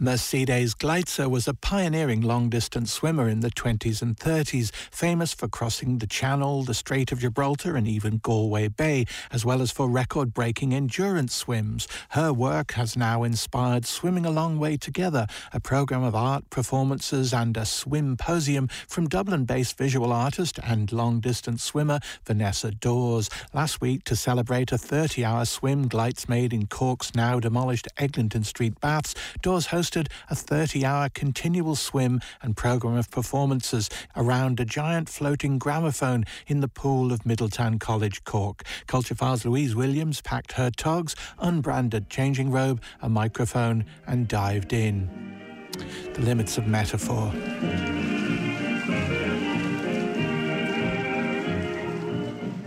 Mercedes Gleitze was a pioneering long distance swimmer in the 20s and 30s, famous for crossing the Channel, the Strait of Gibraltar, and even Galway Bay, as well as for record breaking endurance swims. Her work has now inspired Swimming a Long Way Together, a programme of art, performances, and a swimposium from Dublin based visual artist and long distance swimmer Vanessa Daws. Last week, to celebrate a 30 hour swim, Gleitze made in Cork's now demolished Eglinton Street baths, Daws hosted hosted a 30 hour continual swim and programme of performances around a giant floating gramophone in the pool of Midleton College, Cork. Culture Files Louise Williams packed her togs, unbranded changing robe, a microphone, and dived in. The limits of metaphor.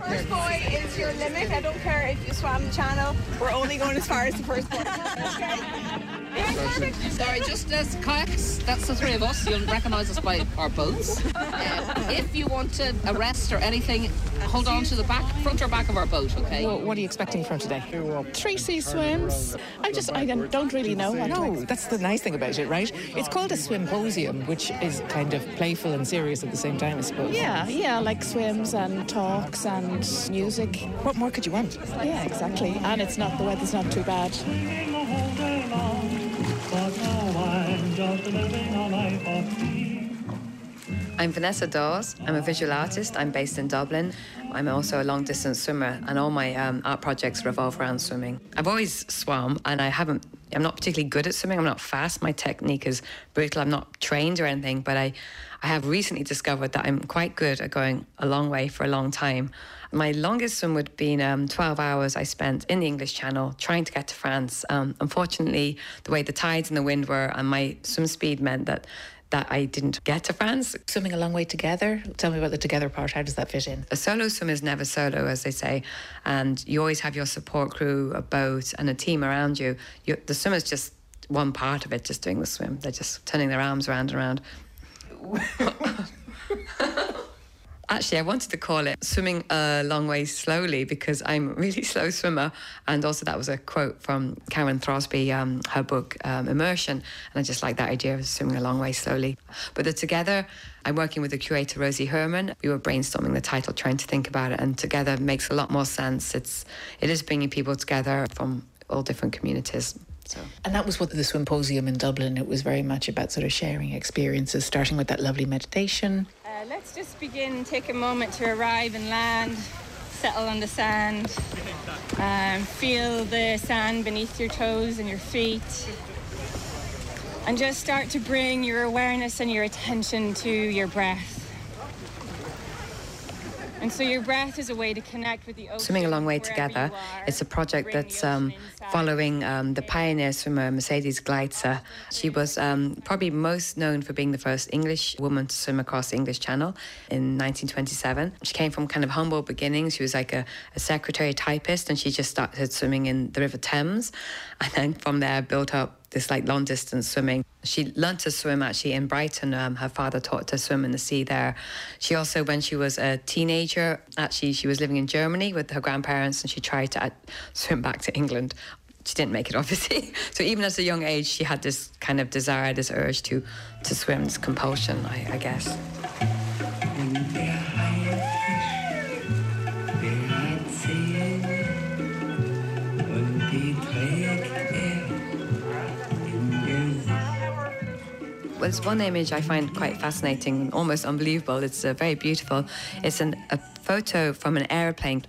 First boy is your limit. I don't care if you swam the channel. We're only going as far as the first boy. Okay? Sorry, just as kayaks, that's the three of us. You'll recognise us by our boats. Uh, if you want to arrest or anything, hold on to the back, front or back of our boat, okay? Well, what are you expecting from today? Three sea swims. I just, I don't really know. No, that's the nice thing about it, right? It's called a swimposium, which is kind of playful and serious at the same time, I suppose. Yeah, yeah, like swims and talks and music. What more could you want? Yeah, exactly. And it's not, the weather's not too bad. I'm Vanessa Daws. I'm a visual artist. I'm based in Dublin. I'm also a long distance swimmer, and all my um, art projects revolve around swimming. I've always swum, and I haven't. I'm not particularly good at swimming. I'm not fast. My technique is brutal. I'm not trained or anything, but I, I have recently discovered that I'm quite good at going a long way for a long time. My longest swim would have been um, 12 hours I spent in the English Channel trying to get to France. Um, unfortunately, the way the tides and the wind were and my swim speed meant that that I didn't get to France. Swimming a long way together. Tell me about the together part. How does that fit in? A solo swim is never solo, as they say, and you always have your support crew, a boat, and a team around you. you the swim is just one part of it, just doing the swim. They're just turning their arms around and around. Actually, I wanted to call it swimming a long way slowly because I'm a really slow swimmer. And also, that was a quote from Karen Throsby, um, her book um, Immersion. And I just like that idea of swimming a long way slowly. But the together, I'm working with the curator Rosie Herman. We were brainstorming the title, trying to think about it, and together makes a lot more sense. It's it is bringing people together from all different communities. So. And that was what the symposium in Dublin. It was very much about sort of sharing experiences, starting with that lovely meditation. Uh, let's just begin. Take a moment to arrive and land. Settle on the sand. Um, feel the sand beneath your toes and your feet. And just start to bring your awareness and your attention to your breath. And so your breath is a way to connect with the ocean. Swimming a Long Way Together. It's a project that's um, following um, the pioneer swimmer Mercedes Gleitze. She was um, probably most known for being the first English woman to swim across the English Channel in 1927. She came from kind of humble beginnings. She was like a, a secretary typist and she just started swimming in the River Thames. And then from there built up this like long distance swimming. She learned to swim actually in Brighton. Um, her father taught her to swim in the sea there. She also, when she was a teenager, actually she was living in Germany with her grandparents, and she tried to uh, swim back to England. She didn't make it, obviously. So even at a young age, she had this kind of desire, this urge to to swim, this compulsion, I, I guess. There's one image I find quite fascinating, almost unbelievable. It's uh, very beautiful. It's an, a photo from an airplane,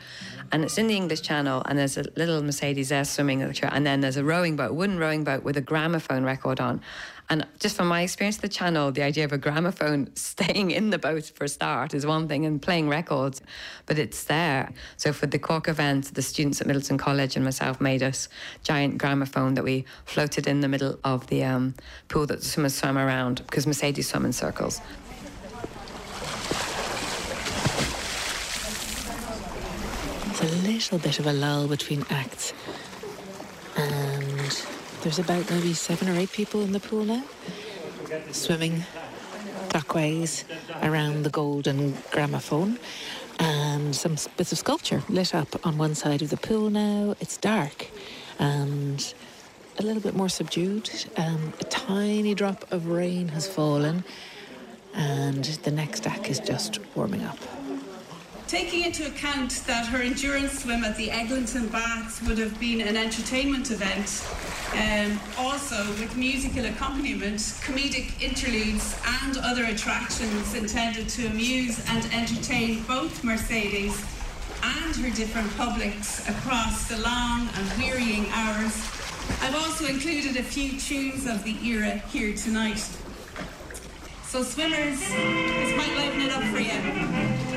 and it's in the English Channel, and there's a little Mercedes there swimming, and then there's a rowing boat, wooden rowing boat with a gramophone record on. And just from my experience of the channel, the idea of a gramophone staying in the boat for a start is one thing and playing records, but it's there. So for the Cork event, the students at Midleton College and myself made us giant gramophone that we floated in the middle of the um, pool that the swimmers swam around because Mercedes swam in circles. It's a little bit of a lull between acts. There's about maybe seven or eight people in the pool now, swimming clockways around the golden gramophone. And some bits of sculpture lit up on one side of the pool now. It's dark. And a little bit more subdued. Um, a tiny drop of rain has fallen, and the next act is just warming up. Taking into account that her endurance swim at the Eglinton Baths would have been an entertainment event, um, also with musical accompaniment, comedic interludes, and other attractions intended to amuse and entertain both Mercedes and her different publics across the long and wearying hours. I've also included a few tunes of the era here tonight. So, swimmers, this might lighten it up for you.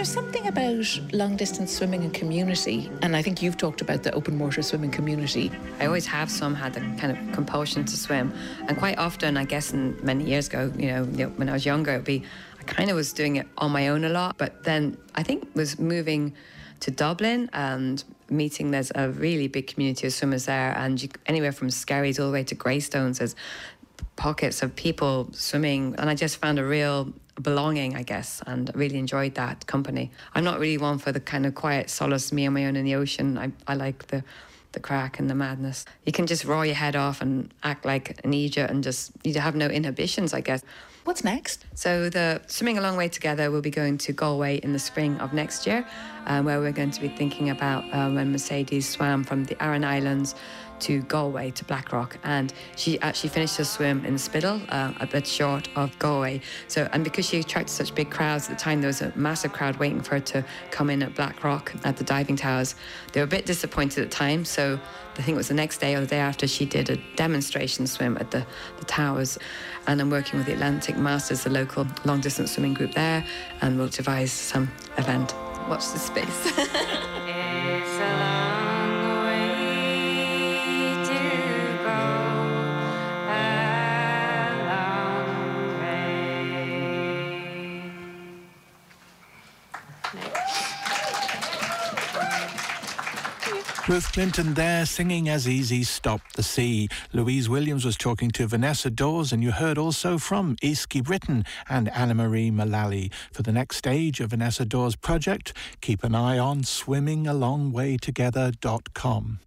There's something about long distance swimming and community, and I think you've talked about the open water swimming community. I always have some had the kind of compulsion to swim, and quite often, I guess, in many years ago, you know, when I was younger, it'd be I kind of was doing it on my own a lot, but then I think was moving to Dublin and meeting. There's a really big community of swimmers there, and you, anywhere from Skerries all the way to Greystones, there's pockets of people swimming, and I just found a real belonging, I guess, and really enjoyed that company. I'm not really one for the kind of quiet solace, me on my own in the ocean. I, I like the the crack and the madness. You can just roar your head off and act like an idiot and just you have no inhibitions, I guess. What's next? So the swimming a long way together We'll be going to Galway in the spring of next year, um, where we're going to be thinking about um, when Mercedes swam from the Aran Islands to Galway to Blackrock, and she actually finished her swim in Spiddal, uh, a bit short of Galway. So, and because she attracted such big crowds at the time, there was a massive crowd waiting for her to come in at Blackrock at the diving towers. They were a bit disappointed at the time, so I think it was the next day or the day after she did a demonstration swim at the, the towers. And I'm working with the Atlantic Masters, the local long distance swimming group there, and we'll devise some event. Watch the space. Ruth Clinton there singing as easy stop the sea. Louise Williams was talking to Vanessa Daws, and you heard also from Easky Britton and Anna Marie Mullally. For the next stage of Vanessa Daws' project, keep an eye on swimingalongwaytogether.com.